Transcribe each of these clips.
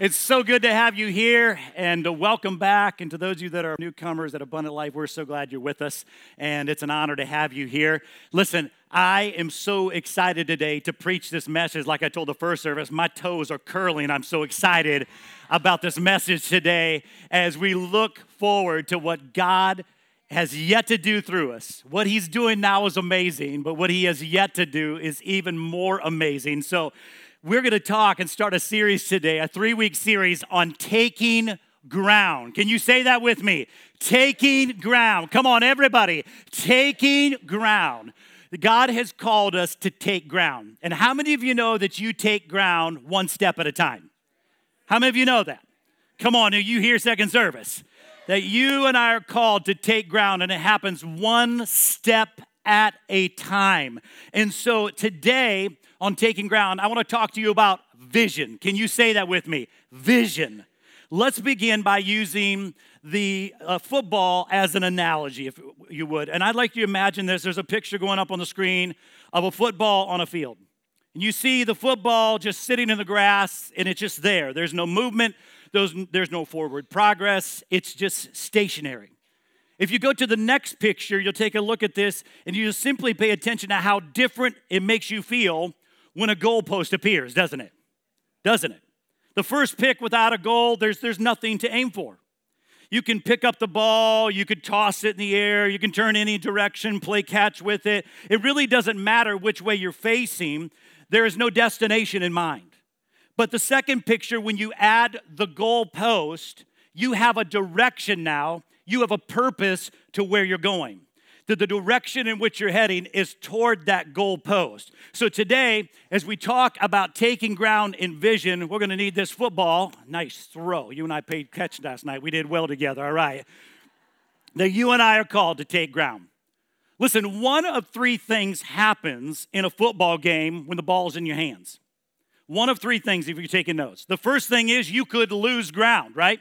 It's so good to have you here and welcome back. And to those of you that are newcomers at Abundant Life, we're so glad you're with us. And it's an honor to have you here. Listen, I am so excited today to preach this message. Like I told the first service, my toes are curling. I'm so excited about this message today as we look forward to what God has yet to do through us. What he's doing now is amazing, but what he has yet to do is even more amazing. So, we're going to talk and start a series today, a three week series on taking ground. Can you say that with me? Taking ground. Come on, everybody. Taking ground. God has called us to take ground. And how many of you know that you take ground one step at a time? How many of you know that? Come on, are you here second service? That you and I are called to take ground, and it happens one step at a time. And so today, on taking ground, I want to talk to you about vision. Can you say that with me? Vision. Let's begin by using the uh, football as an analogy, if you would. And I'd like you to imagine this. There's a picture going up on the screen of a football on a field. And you see the football just sitting in the grass, and it's just there. There's no movement, there's, there's no forward progress, it's just stationary. If you go to the next picture, you'll take a look at this, and you just simply pay attention to how different it makes you feel when a goalpost appears, doesn't it? Doesn't it? The first pick without a goal, there's, there's nothing to aim for. You can pick up the ball, you could toss it in the air, you can turn any direction, play catch with it. It really doesn't matter which way you're facing, there is no destination in mind. But the second picture, when you add the goal post, you have a direction now, you have a purpose to where you're going that the direction in which you're heading is toward that goal post. So today, as we talk about taking ground in vision, we're going to need this football. Nice throw. You and I played catch last night. We did well together. All right. That you and I are called to take ground. Listen, one of three things happens in a football game when the ball's in your hands. One of three things if you're taking notes. The first thing is you could lose ground, right?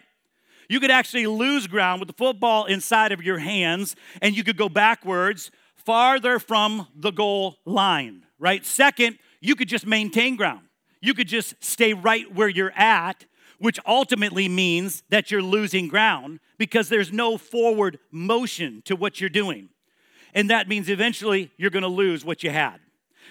You could actually lose ground with the football inside of your hands, and you could go backwards farther from the goal line, right? Second, you could just maintain ground. You could just stay right where you're at, which ultimately means that you're losing ground because there's no forward motion to what you're doing. And that means eventually you're gonna lose what you had.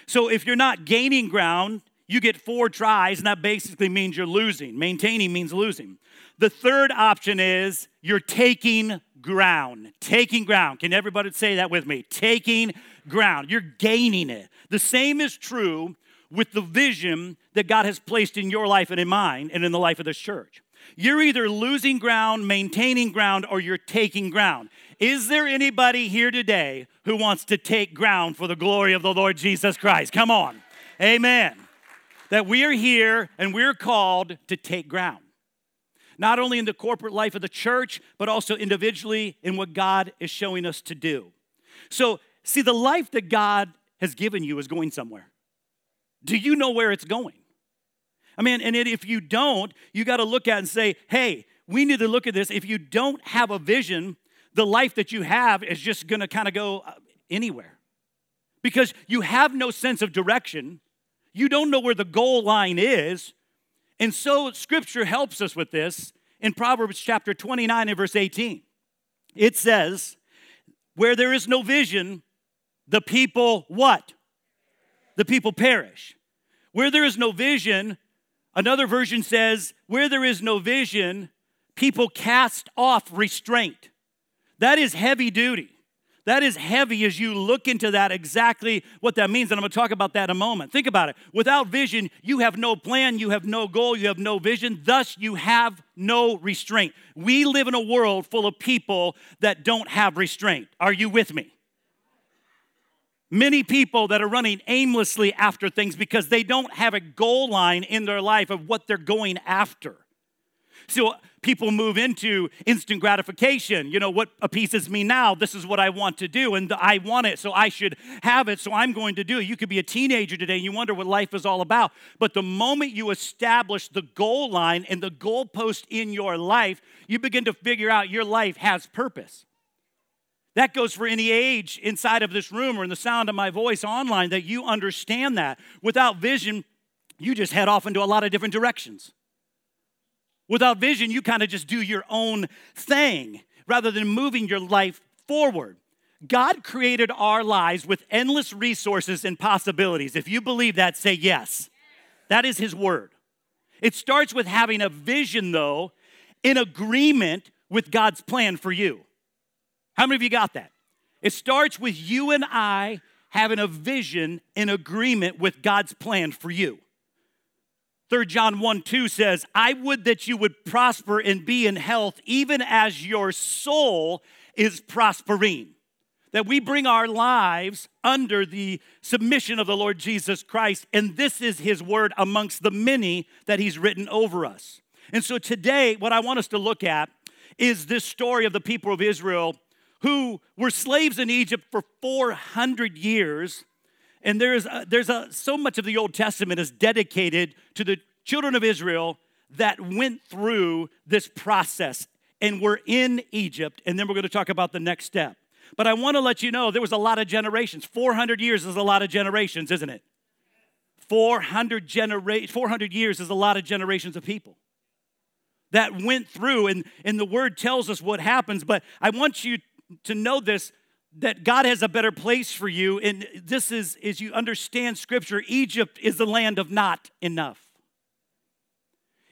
So if you're not gaining ground, you get four tries, and that basically means you're losing. Maintaining means losing. The third option is you're taking ground. Taking ground. Can everybody say that with me? Taking ground. You're gaining it. The same is true with the vision that God has placed in your life and in mine and in the life of this church. You're either losing ground, maintaining ground, or you're taking ground. Is there anybody here today who wants to take ground for the glory of the Lord Jesus Christ? Come on. Amen. That we are here and we're called to take ground not only in the corporate life of the church, but also individually in what God is showing us to do. So, see, the life that God has given you is going somewhere. Do you know where it's going? I mean, and if you don't, you got to look at and say, hey, we need to look at this. If you don't have a vision, the life that you have is just going to kind of go uh, anywhere because you have no sense of direction. You don't know where the goal line is. And so scripture helps us with this in Proverbs chapter 29 and verse 18. It says, Where there is no vision, the people what? The people perish. Where there is no vision, another version says, Where there is no vision, people cast off restraint. That is heavy duty. That is heavy as you look into that exactly what that means. And I'm going to talk about that in a moment. Think about it. Without vision, you have no plan, you have no goal, you have no vision. Thus, you have no restraint. We live in a world full of people that don't have restraint. Are you with me? Many people that are running aimlessly after things because they don't have a goal line in their life of what they're going after. So people move into instant gratification. You know, what appeases me now, this is what I want to do, and I want it, so I should have it, so I'm going to do it. You could be a teenager today and you wonder what life is all about. But the moment you establish the goal line and the goalpost in your life, you begin to figure out your life has purpose. That goes for any age inside of this room or in the sound of my voice online that you understand that. Without vision, you just head off into a lot of different directions. Without vision, you kind of just do your own thing rather than moving your life forward. God created our lives with endless resources and possibilities. If you believe that, say yes. That is His word. It starts with having a vision, though, in agreement with God's plan for you. How many of you got that? It starts with you and I having a vision in agreement with God's plan for you. 3 John 1 2 says, I would that you would prosper and be in health, even as your soul is prospering. That we bring our lives under the submission of the Lord Jesus Christ, and this is his word amongst the many that he's written over us. And so today, what I want us to look at is this story of the people of Israel who were slaves in Egypt for 400 years. And there's, a, there's a, so much of the Old Testament is dedicated to the children of Israel that went through this process and were in Egypt. And then we're going to talk about the next step. But I want to let you know there was a lot of generations. 400 years is a lot of generations, isn't it? 400, genera- 400 years is a lot of generations of people that went through, and, and the word tells us what happens. But I want you to know this that God has a better place for you. And this is, as you understand scripture, Egypt is the land of not enough.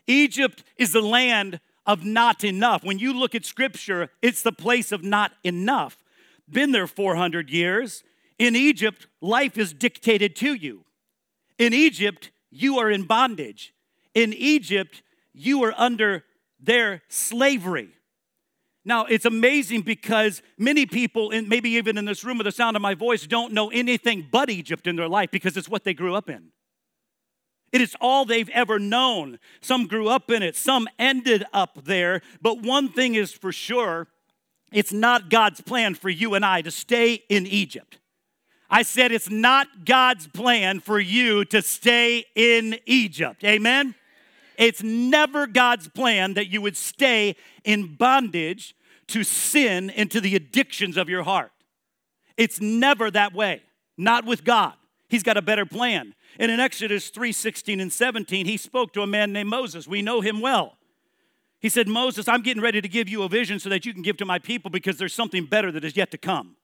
Egypt is the land of not enough. When you look at scripture, it's the place of not enough. Been there 400 years. In Egypt, life is dictated to you. In Egypt, you are in bondage. In Egypt, you are under their slavery. Now, it's amazing because many people, maybe even in this room with the sound of my voice, don't know anything but Egypt in their life because it's what they grew up in. It is all they've ever known. Some grew up in it, some ended up there. But one thing is for sure it's not God's plan for you and I to stay in Egypt. I said it's not God's plan for you to stay in Egypt. Amen? It's never God's plan that you would stay in bondage to sin and to the addictions of your heart. It's never that way. Not with God. He's got a better plan. And in Exodus 3 16 and 17, he spoke to a man named Moses. We know him well. He said, Moses, I'm getting ready to give you a vision so that you can give to my people because there's something better that is yet to come.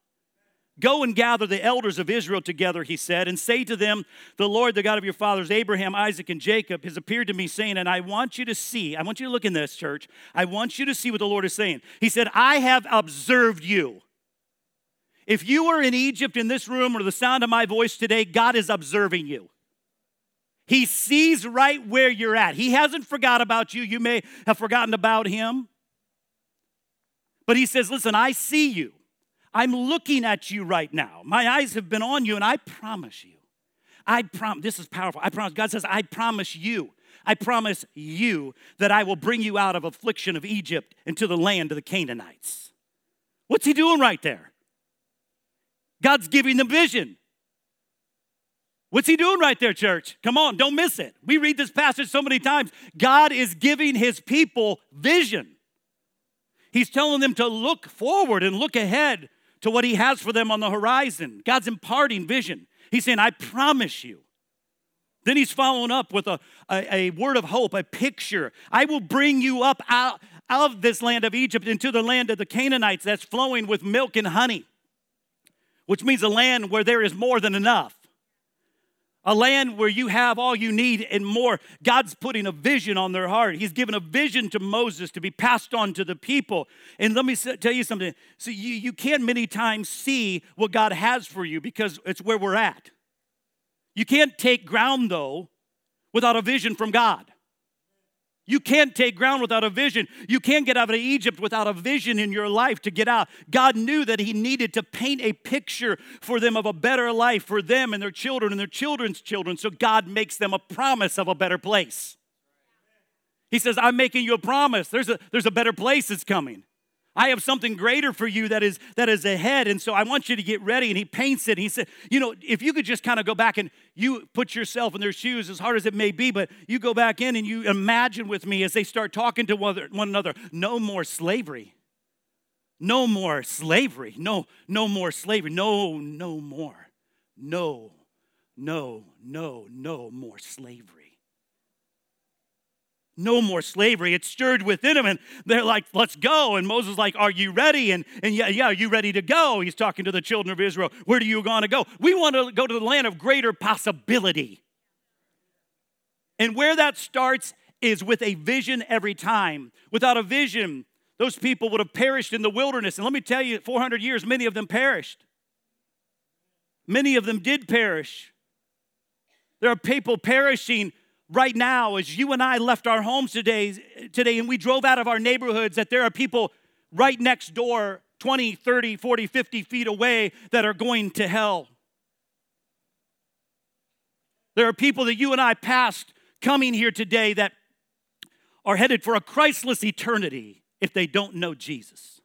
Go and gather the elders of Israel together, he said, and say to them, The Lord, the God of your fathers, Abraham, Isaac, and Jacob, has appeared to me, saying, And I want you to see, I want you to look in this, church. I want you to see what the Lord is saying. He said, I have observed you. If you are in Egypt in this room or the sound of my voice today, God is observing you. He sees right where you're at. He hasn't forgot about you. You may have forgotten about him. But he says, Listen, I see you. I'm looking at you right now. My eyes have been on you, and I promise you, I promise, this is powerful. I promise, God says, I promise you, I promise you that I will bring you out of affliction of Egypt into the land of the Canaanites. What's he doing right there? God's giving them vision. What's he doing right there, church? Come on, don't miss it. We read this passage so many times. God is giving his people vision. He's telling them to look forward and look ahead to what He has for them on the horizon. God's imparting vision. He's saying, I promise you. Then He's following up with a, a, a word of hope, a picture. I will bring you up out, out of this land of Egypt into the land of the Canaanites that's flowing with milk and honey, which means a land where there is more than enough a land where you have all you need and more. God's putting a vision on their heart. He's given a vision to Moses to be passed on to the people. And let me tell you something. So you, you can't many times see what God has for you because it's where we're at. You can't take ground, though, without a vision from God. You can't take ground without a vision. You can't get out of Egypt without a vision in your life to get out. God knew that He needed to paint a picture for them of a better life for them and their children and their children's children. So God makes them a promise of a better place. He says, I'm making you a promise. There's a, there's a better place that's coming. I have something greater for you that is that is ahead. And so I want you to get ready. And he paints it. He said, you know, if you could just kind of go back and you put yourself in their shoes, as hard as it may be, but you go back in and you imagine with me as they start talking to one another, no more slavery. No more slavery. No, no more slavery. No, no more. No, no, no, no more slavery. No more slavery. It stirred within them, and they're like, let's go. And Moses like, are you ready? And, and yeah, yeah, are you ready to go? He's talking to the children of Israel. Where do you want to go? We want to go to the land of greater possibility. And where that starts is with a vision every time. Without a vision, those people would have perished in the wilderness. And let me tell you, 400 years, many of them perished. Many of them did perish. There are people perishing right now as you and I left our homes today, today and we drove out of our neighborhoods that there are people right next door 20, 30, 40, 50 feet away that are going to hell. There are people that you and I passed coming here today that are headed for a Christless eternity if they don't know Jesus.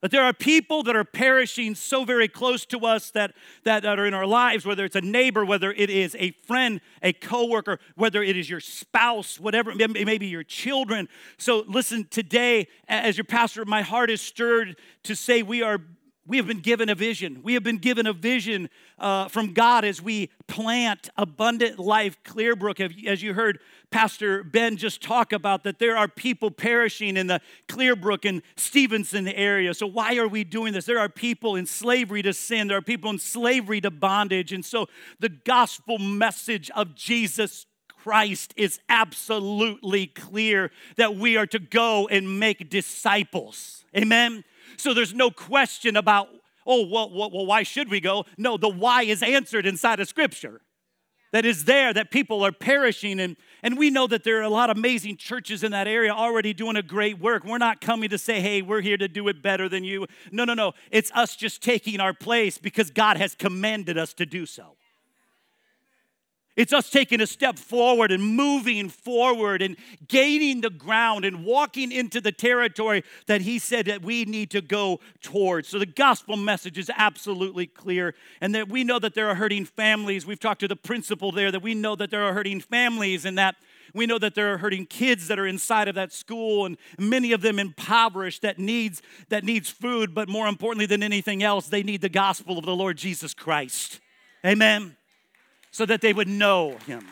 That there are people that are perishing so very close to us that, that, that, are in our lives, whether it's a neighbor, whether it is a friend, a coworker, whether it is your spouse, whatever, maybe your children. So listen, today, as your pastor, my heart is stirred to say we are we have been given a vision. We have been given a vision uh, from God as we plant abundant life, Clearbrook. As you heard Pastor Ben just talk about, that there are people perishing in the Clearbrook and Stephenson area. So, why are we doing this? There are people in slavery to sin, there are people in slavery to bondage. And so, the gospel message of Jesus Christ is absolutely clear that we are to go and make disciples. Amen. So there's no question about, oh, well, well, well, why should we go? No, the why is answered inside of Scripture. That is there, that people are perishing. And, and we know that there are a lot of amazing churches in that area already doing a great work. We're not coming to say, hey, we're here to do it better than you. No, no, no. It's us just taking our place because God has commanded us to do so. It's us taking a step forward and moving forward and gaining the ground and walking into the territory that He said that we need to go towards. So the gospel message is absolutely clear, and that we know that there are hurting families. We've talked to the principal there that we know that there are hurting families and that we know that there are hurting kids that are inside of that school and many of them impoverished that needs that needs food but more importantly than anything else they need the gospel of the Lord Jesus Christ. Amen so that they would know him.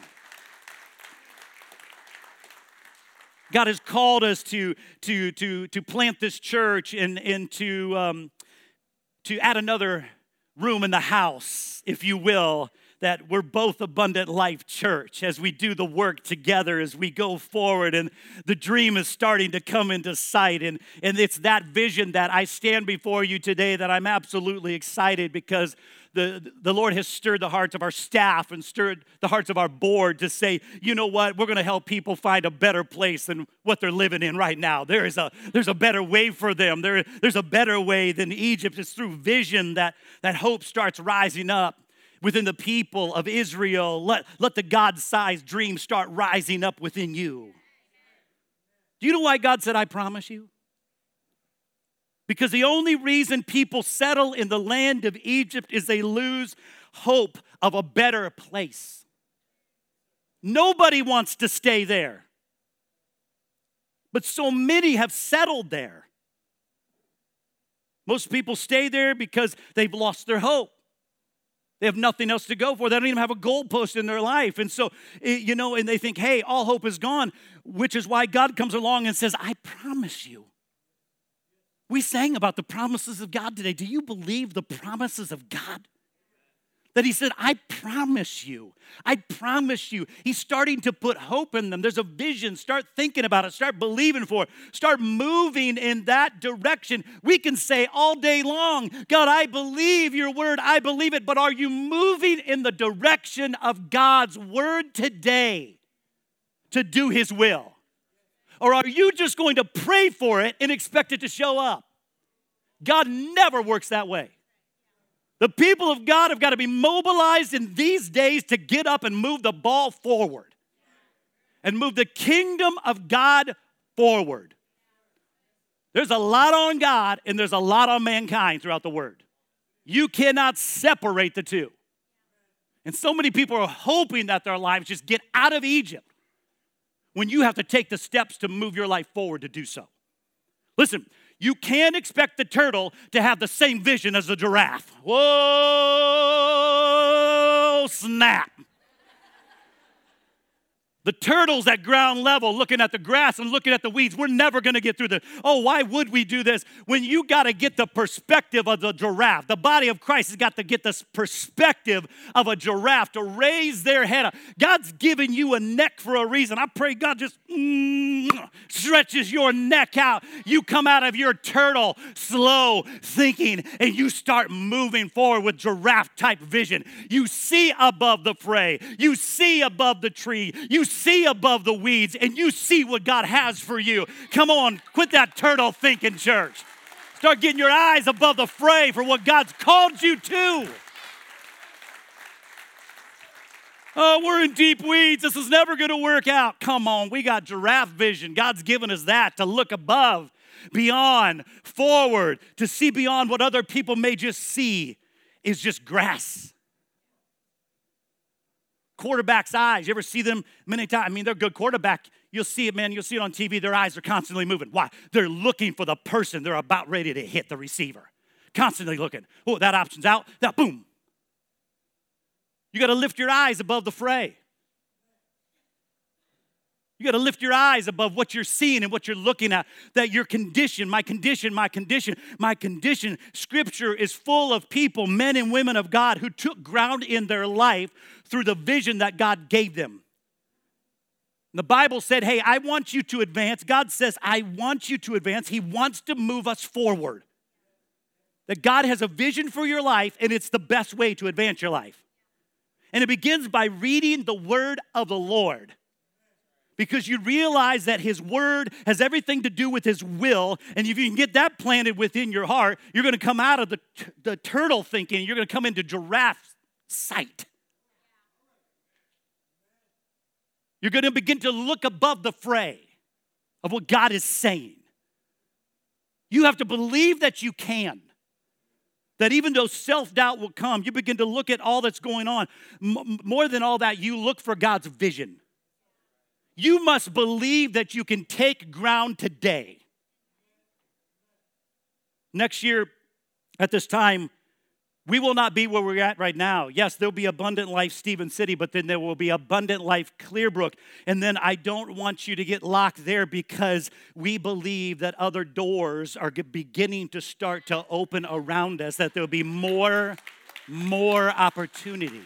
God has called us to, to, to, to plant this church and, and to, um, to add another room in the house, if you will, that we're both Abundant Life Church as we do the work together as we go forward. And the dream is starting to come into sight. And, and it's that vision that I stand before you today that I'm absolutely excited because the, the Lord has stirred the hearts of our staff and stirred the hearts of our board to say, you know what, we're going to help people find a better place than what they're living in right now. There is a, there's a better way for them. There, there's a better way than Egypt. It's through vision that, that hope starts rising up within the people of Israel. Let, let the God sized dream start rising up within you. Do you know why God said, I promise you? Because the only reason people settle in the land of Egypt is they lose hope of a better place. Nobody wants to stay there. But so many have settled there. Most people stay there because they've lost their hope. They have nothing else to go for. They don't even have a goalpost in their life. And so, eh, you know, and they think, hey, all hope is gone, which is why God comes along and says, I promise you, we sang about the promises of God today. Do you believe the promises of God? That he said, I promise you, I promise you. He's starting to put hope in them. There's a vision. Start thinking about it. Start believing for it. Start moving in that direction. We can say all day long, God, I believe your word. I believe it. But are you moving in the direction of God's word today to do his will? Or are you just going to pray for it and expect it to show up? God never works that way. The people of God have got to be mobilized in these days to get up and move the ball forward and move the kingdom of God forward. There's a lot on God and there's a lot on mankind throughout the word. You cannot separate the two. And so many people are hoping that their lives just get out of Egypt when you have to take the steps to move your life forward to do so. Listen, you can't expect the turtle to have the same vision as the giraffe. Whoa, snap. The turtle's at ground level looking at the grass and looking at the weeds. We're never to get through this. Oh, why would we do this? When you got to get the perspective of the giraffe. The body of Christ has got to get the perspective of a giraffe to raise their head up. God's given you a neck for a reason. I pray God just mm, stretches your neck out. You come out of your turtle slow thinking and you start moving forward with giraffe type vision. You see above the fray, you see above the tree, you see above the weeds and you see what God has for you. Come on, quit that turtle thinking, church. Start getting your eyes above the fray for what God's called you to. Oh, we're in deep weeds. This is never going to work out. Come on, we got giraffe vision. God's given us that to look above, beyond, forward, to see beyond what other people may just see is just grass quarterback's eyes. You ever see them many times? I mean, they're good quarterback. You'll see it, man. You'll see it on TV. Their eyes are constantly moving. Why? They're looking for the person they're about ready to hit the receiver. Constantly looking. Oh, that option's out. That boom. You got to lift your eyes above the fray. You got to lift your eyes above what you're seeing and what you're looking at. That your condition, my condition, my condition, my condition. Scripture is full of people, men and women of God, who took ground in their life through the vision that God gave them. The Bible said, Hey, I want you to advance. God says, I want you to advance. He wants to move us forward. That God has a vision for your life, and it's the best way to advance your life. And it begins by reading the word of the Lord because you realize that His Word has everything to do with His will. And if you can get that planted within your heart, you're going to come out of the, the turtle thinking, you're going to come into giraffe sight. You're going to begin to look above the fray of what God is saying. You have to believe that you can. That even though self doubt will come, you begin to look at all that's going on. M- more than all that, you look for God's vision. You must believe that you can take ground today. Next year, at this time, we will not be where we're at right now. Yes, there'll be abundant life, Stephen City, but then there will be abundant life, Clearbrook. And then I don't want you to get locked there because we believe that other doors are beginning to start to open around us, that there'll be more, more opportunity.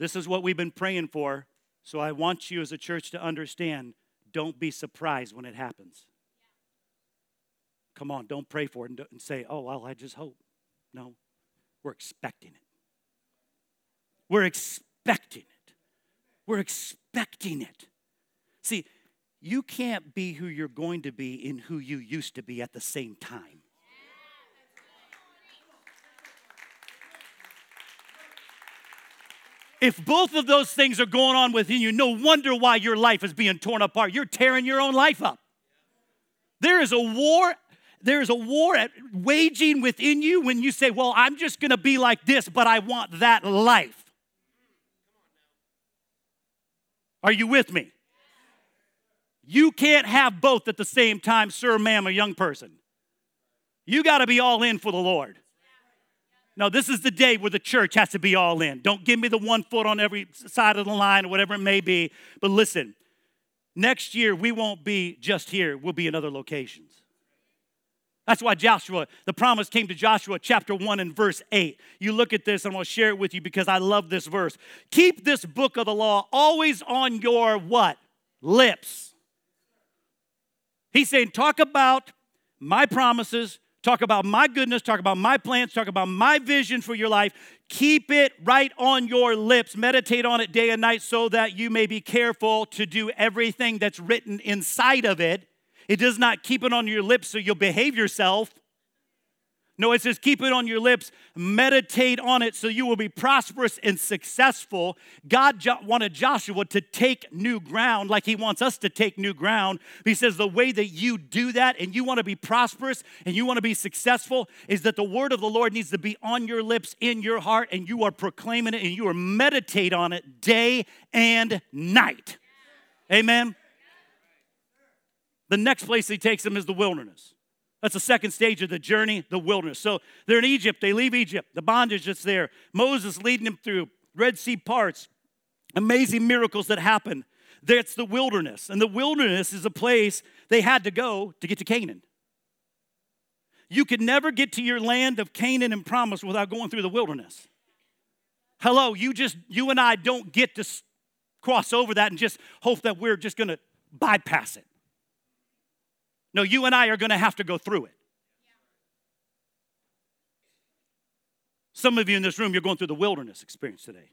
This is what we've been praying for. So I want you as a church to understand don't be surprised when it happens. Come on, don't pray for it and say, oh, well, I just hope. No, we're expecting it. We're expecting it. We're expecting it. See, you can't be who you're going to be in who you used to be at the same time. If both of those things are going on within you, no wonder why your life is being torn apart. You're tearing your own life up. There is a war there is a war at, waging within you when you say, Well, I'm just gonna be like this, but I want that life. Are you with me? You can't have both at the same time, sir, ma'am, a young person. You gotta be all in for the Lord. No, this is the day where the church has to be all in. Don't give me the one foot on every side of the line or whatever it may be. But listen, next year we won't be just here, we'll be in other locations. That's why Joshua, the promise came to Joshua chapter 1 and verse 8. You look at this, I'm going to share it with you because I love this verse. Keep this book of the law always on your what? Lips. He's saying, talk about my promises, talk about my goodness, talk about my plans, talk about my vision for your life. Keep it right on your lips. Meditate on it day and night so that you may be careful to do everything that's written inside of it. It does not keep it on your lips so you'll behave yourself. No, it says keep it on your lips, meditate on it so you will be prosperous and successful. God jo- wanted Joshua to take new ground like he wants us to take new ground. He says the way that you do that and you want to be prosperous and you want to be successful is that the word of the Lord needs to be on your lips, in your heart, and you are proclaiming it and you are meditate on it day and night. Amen. The next place he takes them is the wilderness. That's the second stage of the journey, the wilderness. So they're in Egypt. They leave Egypt. The bondage that's there. Moses leading them through. Red Sea parts, amazing miracles that happen. That's the wilderness. And the wilderness is a place they had to go to get to Canaan. You could never get to your land of Canaan and promise without going through the wilderness. Hello, you just, you and I don't get to cross over that and just hope that we're just gonna bypass it. No, you and I are gonna have to go through it. Some of you in this room, you're going through the wilderness experience today.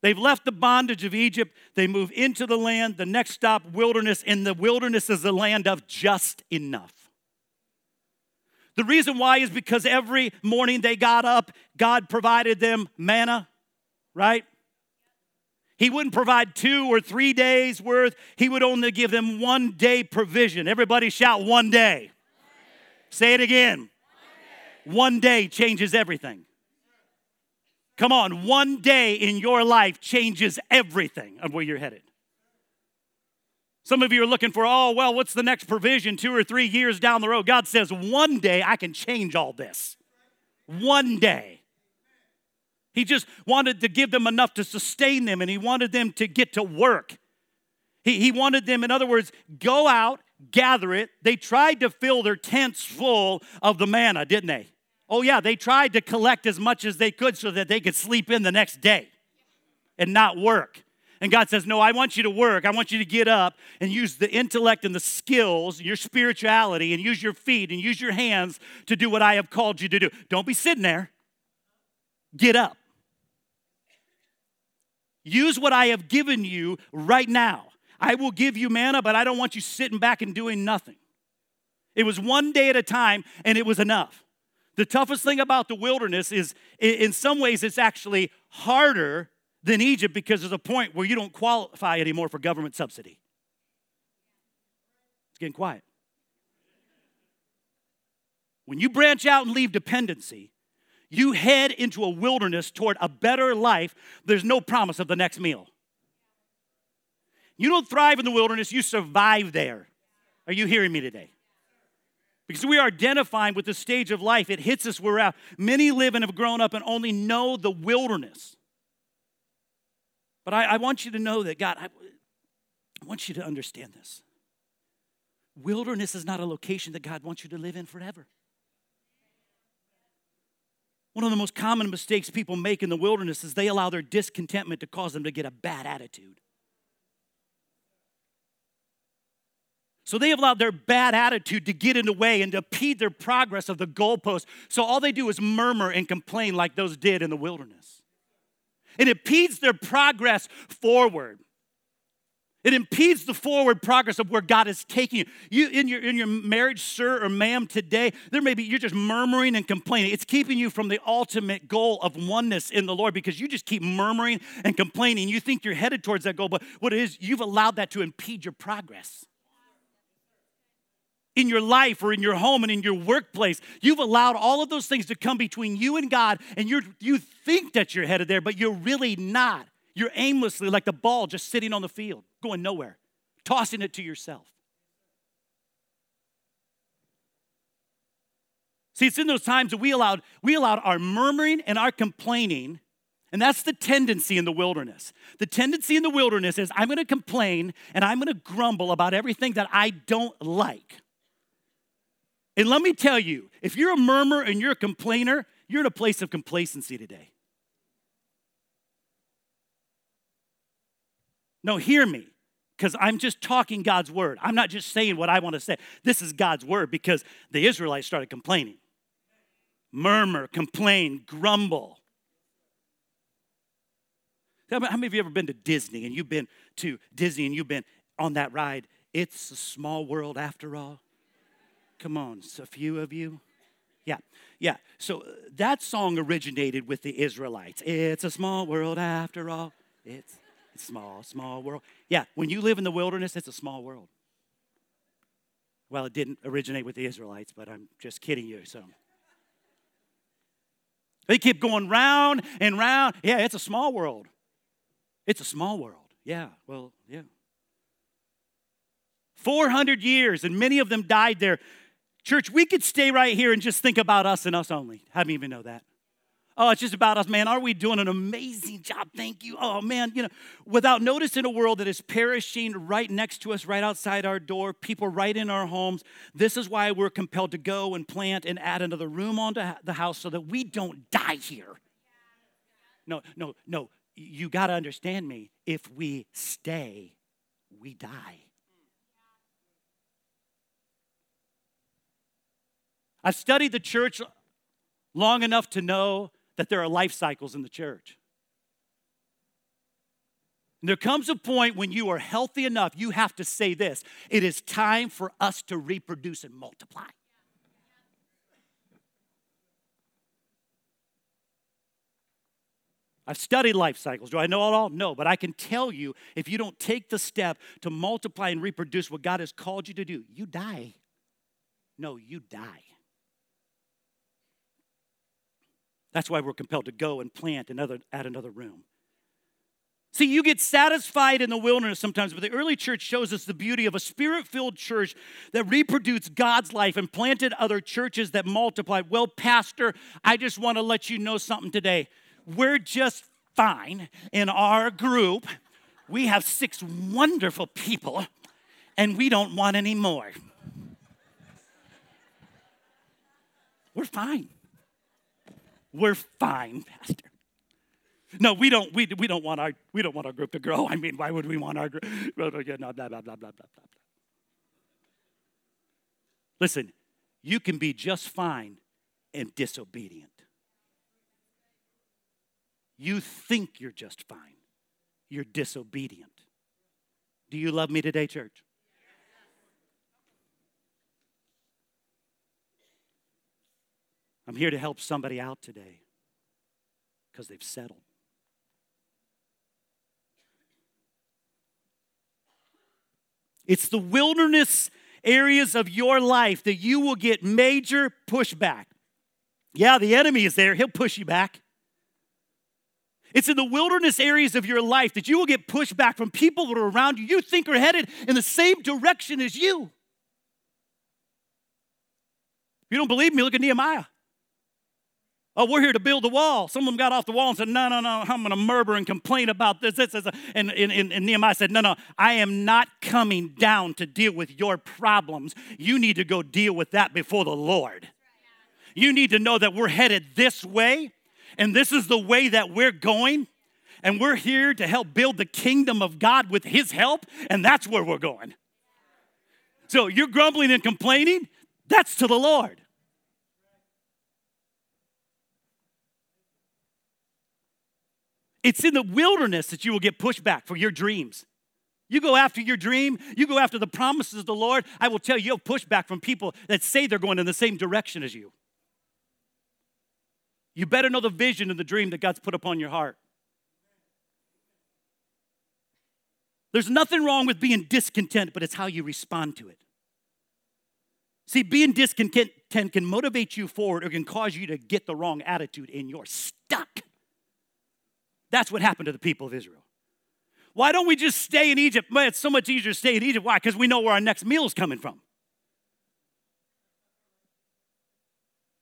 They've left the bondage of Egypt. They move into the land. The next stop, wilderness. And the wilderness is the land of just enough. The reason why is because every morning they got up, God provided them manna, right? He wouldn't provide two or three days worth, He would only give them one day provision. Everybody shout, one day. Say it again. One day, one day changes everything. Come on, one day in your life changes everything of where you're headed. Some of you are looking for, oh, well, what's the next provision two or three years down the road? God says, one day I can change all this. One day. He just wanted to give them enough to sustain them and he wanted them to get to work. He, he wanted them, in other words, go out, gather it. They tried to fill their tents full of the manna, didn't they? Oh, yeah, they tried to collect as much as they could so that they could sleep in the next day and not work. And God says, No, I want you to work. I want you to get up and use the intellect and the skills, your spirituality, and use your feet and use your hands to do what I have called you to do. Don't be sitting there. Get up. Use what I have given you right now. I will give you manna, but I don't want you sitting back and doing nothing. It was one day at a time, and it was enough. The toughest thing about the wilderness is, in some ways, it's actually harder than Egypt because there's a point where you don't qualify anymore for government subsidy. It's getting quiet. When you branch out and leave dependency, you head into a wilderness toward a better life. There's no promise of the next meal. You don't thrive in the wilderness, you survive there. Are you hearing me today? Because we are identifying with the stage of life. It hits us where at. Many live and have grown up and only know the wilderness. But I, I want you to know that, God, I, I want you to understand this. Wilderness is not a location that God wants you to live in forever. One of the most common mistakes people make in the wilderness is they allow their discontentment to cause them to get a bad attitude. So they have allowed their bad attitude to get in the way and to impede their progress of the goalpost. So all they do is murmur and complain like those did in the wilderness. And it impedes their progress forward. It impedes the forward progress of where God is taking you. You in your in your marriage, sir or ma'am, today, there may be you're just murmuring and complaining. It's keeping you from the ultimate goal of oneness in the Lord because you just keep murmuring and complaining. You think you're headed towards that goal, but what it is, you've allowed that to impede your progress in your life or in your home and in your workplace. You've allowed all of those things to come between you and God, and you you think that you're headed there, but you're really not. You're aimlessly like the ball just sitting on the field, going nowhere, tossing it to yourself. See, it's in those times that we allowed, we allowed our murmuring and our complaining, and that's the tendency in the wilderness. The tendency in the wilderness is I'm gonna complain and I'm gonna grumble about everything that I don't like. And let me tell you, if you're a murmurer and you're a complainer, you're in a place of complacency today. No, hear me, because I'm just talking God's word. I'm not just saying what I want to say. This is God's word because the Israelites started complaining. Murmur, complain, grumble. How many of you ever been to Disney and you've been to Disney and you've been on that ride? It's a small world after all. Come on, a few of you. Yeah, yeah. So uh, that song originated with the Israelites. It's a small world after all. It's, it's small, small world. Yeah, when you live in the wilderness, it's a small world. Well, it didn't originate with the Israelites, but I'm just kidding you. So they keep going round and round. Yeah, it's a small world. It's a small world. Yeah, well, yeah. 400 years, and many of them died there. Church, we could stay right here and just think about us and us only. Do you even know that? Oh, it's just about us, man. Are we doing an amazing job? Thank you. Oh, man, you know, without noticing a world that is perishing right next to us, right outside our door, people right in our homes. This is why we're compelled to go and plant and add another room onto the house so that we don't die here. No, no, no. You got to understand me. If we stay, we die. I've studied the church long enough to know that there are life cycles in the church. And there comes a point when you are healthy enough, you have to say this it is time for us to reproduce and multiply. I've studied life cycles. Do I know it all? No, but I can tell you if you don't take the step to multiply and reproduce what God has called you to do, you die. No, you die. That's why we're compelled to go and plant another, add another room. See, you get satisfied in the wilderness sometimes, but the early church shows us the beauty of a spirit filled church that reproduced God's life and planted other churches that multiplied. Well, Pastor, I just want to let you know something today. We're just fine in our group. We have six wonderful people, and we don't want any more. We're fine. We're fine, Pastor. No, we don't. We, we don't want our we don't want our group to grow. I mean, why would we want our group? Blah blah blah blah blah blah blah. Listen, you can be just fine and disobedient. You think you're just fine. You're disobedient. Do you love me today, church? I'm here to help somebody out today because they've settled. It's the wilderness areas of your life that you will get major pushback. Yeah, the enemy is there, he'll push you back. It's in the wilderness areas of your life that you will get pushback from people that are around you you think are headed in the same direction as you. If you don't believe me, look at Nehemiah. Oh, we're here to build a wall. Some of them got off the wall and said, No, no, no, I'm going to murmur and complain about this. this. And, and, and Nehemiah said, No, no, I am not coming down to deal with your problems. You need to go deal with that before the Lord. You need to know that we're headed this way, and this is the way that we're going. And we're here to help build the kingdom of God with His help, and that's where we're going. So you're grumbling and complaining, that's to the Lord. It's in the wilderness that you will get pushback for your dreams. You go after your dream, you go after the promises of the Lord, I will tell you, you'll pushback from people that say they're going in the same direction as you. You better know the vision and the dream that God's put upon your heart. There's nothing wrong with being discontent, but it's how you respond to it. See, being discontent can motivate you forward or can cause you to get the wrong attitude and you're stuck. That's what happened to the people of Israel. Why don't we just stay in Egypt? Man, it's so much easier to stay in Egypt. Why? Because we know where our next meal is coming from.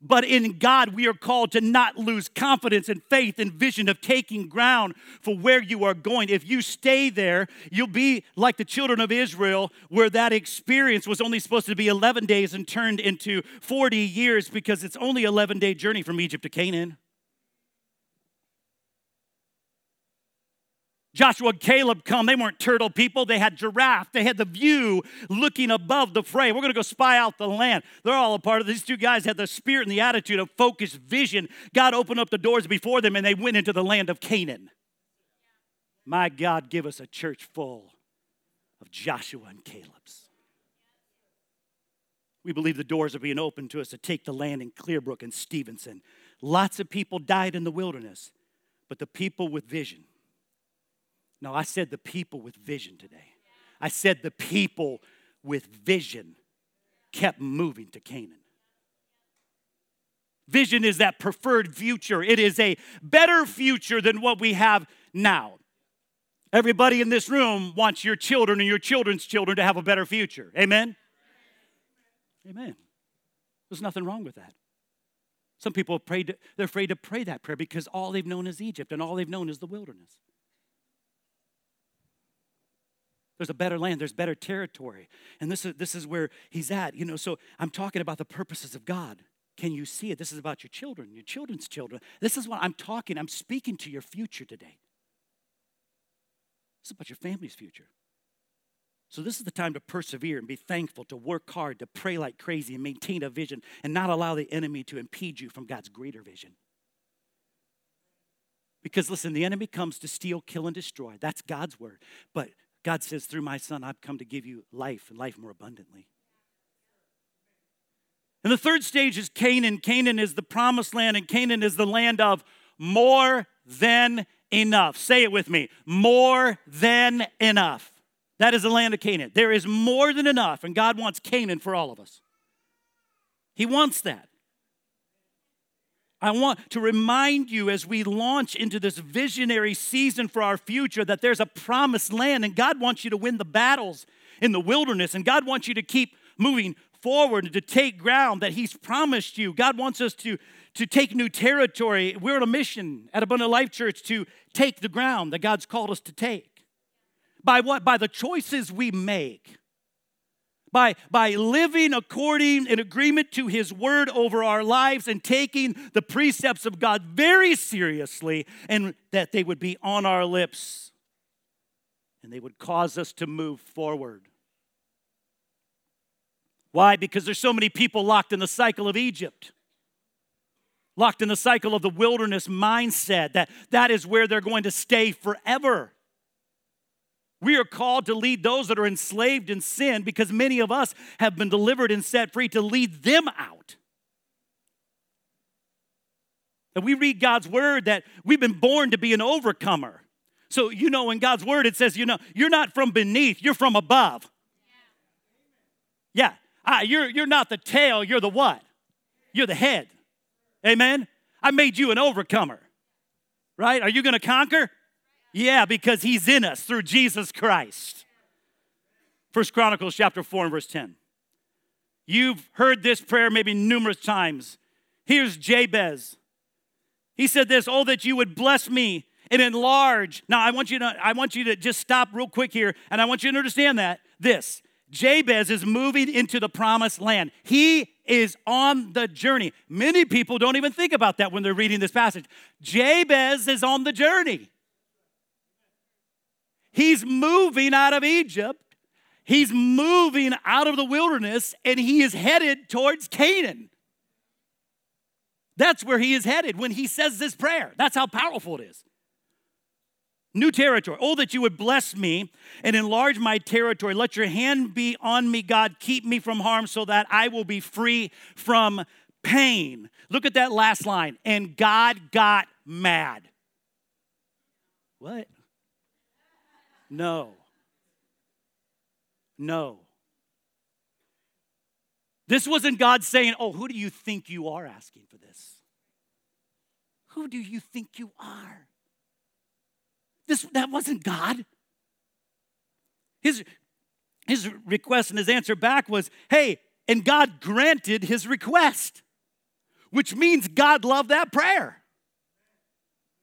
But in God, we are called to not lose confidence and faith and vision of taking ground for where you are going. If you stay there, you'll be like the children of Israel, where that experience was only supposed to be 11 days and turned into 40 years because it's only 11 day journey from Egypt to Canaan. Joshua and Caleb come. They weren't turtle people. They had giraffe. They had the view looking above the fray. We're going to go spy out the land. They're all a part of These two guys had the spirit and the attitude of focused vision. God opened up the doors before them and they went into the land of Canaan. My God, give us a church full of Joshua and Caleb's. We believe the doors are being opened to us to take the land in Clearbrook and Stephenson. Lots of people died in the wilderness, but the people with vision no, I said the people with vision today. I said the people with vision kept moving to Canaan. Vision is that preferred future, it is a better future than what we have now. Everybody in this room wants your children and your children's children to have a better future. Amen? Amen. There's nothing wrong with that. Some people they're afraid to pray that prayer because all they've known is Egypt and all they've known is the wilderness. There's a better land, there's better territory. And this is, this is where he's at. You know, so I'm talking about the purposes of God. Can you see it? This is about your children, your children's children. This is what I'm talking, I'm speaking to your future today. This is about your family's future. So, this is the time to persevere and be thankful, to work hard, to pray like crazy, and maintain a vision, and not allow the enemy to impede you from God's greater vision. Because listen, the enemy comes to steal, kill, and destroy. That's God's word. But God says, through my son, I've come to give you life and life more abundantly. And the third stage is Canaan. Canaan is the promised land, and Canaan is the land of more than enough. Say it with me more than enough. That is the land of Canaan. There is more than enough, and God wants Canaan for all of us. He wants that. I want to remind you as we launch into this visionary season for our future that there's a promised land and God wants you to win the battles in the wilderness and God wants you to keep moving forward and to take ground that He's promised you. God wants us to, to take new territory. We're on a mission at Abundant Life Church to take the ground that God's called us to take. By what? By the choices we make by, by living according in agreement to his word over our lives and taking the precepts of God very seriously, and that they would be on our lips and they would cause us to move forward. Why? Because there's so many people locked in the cycle of Egypt. Locked in the cycle of the wilderness mindset that that is where they're going to stay forever. We are called to lead those that are enslaved in sin because many of us have been delivered and set free to lead them out. And we read God's word that we've been born to be an overcomer. So, you know, in God's word, it says, you know, you're not from beneath, you're from above. Yeah. Ah, you're, you're not the tail, you're the what? You're the head. Amen? I made you an overcomer. Right? Are you to conquer? Yeah, because he's in us through Jesus Christ. First Chronicles chapter 4 and verse 10. You've heard this prayer maybe numerous times. Here's Jabez. He said this, "Oh that you would bless me and enlarge." Now I want you to I want you to just stop real quick here and I want you to understand that this Jabez is moving into the promised land. He is on the journey. Many people don't even think about that when they're reading this passage. Jabez is on the journey. He's moving out of Egypt. He's moving out of the wilderness and he is headed towards Canaan. That's where he is headed when he says this prayer. That's how powerful it is. New territory. Oh, that you would bless me and enlarge my territory. Let your hand be on me, God. Keep me from harm so that I will be free from pain. Look at that last line. And God got mad. What? No. No. This wasn't God saying, Oh, who do you think you are asking for this? Who do you think you are? This, that wasn't God. His, his request and his answer back was, Hey, and God granted his request, which means God loved that prayer.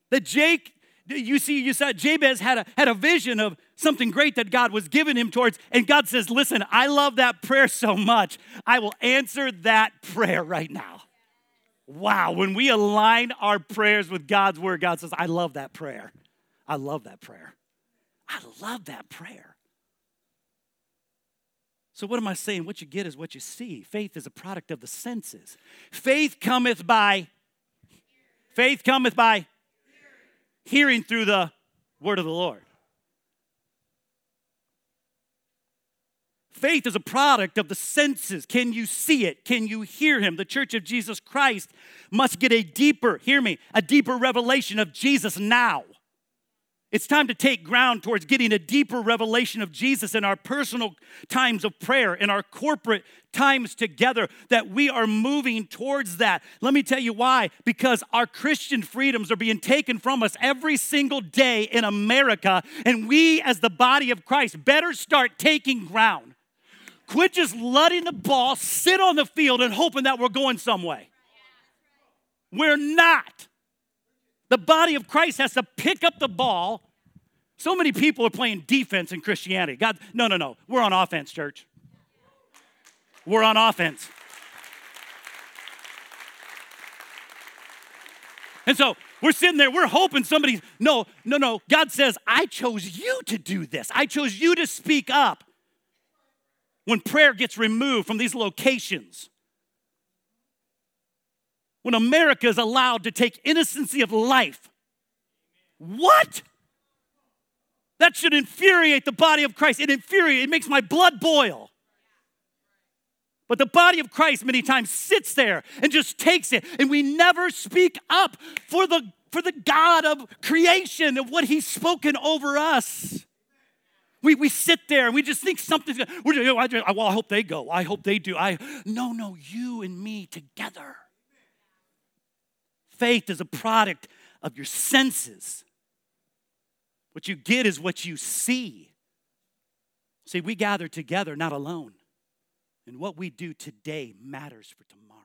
That Jake you see, you said Jabez had a, had a vision of something great that God was giving him towards, and God says, Listen, I love that prayer so much, I will answer that prayer right now. Wow, when we align our prayers with God's word, God says, I love that prayer. I love that prayer. I love that prayer. So, what am I saying? What you get is what you see. Faith is a product of the senses. Faith cometh by, faith cometh by hearing through the word of the Lord. Faith is a product of the senses. Can you see it? Can you hear him? The church of Jesus Christ must get a deeper, hear me, a deeper revelation of Jesus now. It's time to take ground towards getting a deeper revelation of Jesus in our personal times of prayer, in our corporate times together, that we are moving towards that. Let me tell you why. Because our Christian freedoms are being taken from us every single day in America, and we, as the body of Christ, better start taking ground. Quit just letting the ball sit on the field and hoping that we're going some way. We're not. The body of Christ has to pick up the ball. So many people are playing defense in Christianity. God, no, no, no. We're on offense, church. We're on offense. And so we're sitting there, we're hoping somebody, no, no, no. God says, I chose you to do this. I chose you to speak up when prayer gets removed from these locations. When America is allowed to take innocency of life. What? That should infuriate the body of Christ. It infuriates, it makes my blood boil. But the body of Christ many times sits there and just takes it, and we never speak up for the, for the God of creation, of what He's spoken over us. We, we sit there and we just think something's I, just, well, I hope they go. I hope they do. I no, no, you and me together. Faith is a product of your senses. What you get is what you see. See, we gather together, not alone. And what we do today matters for tomorrow.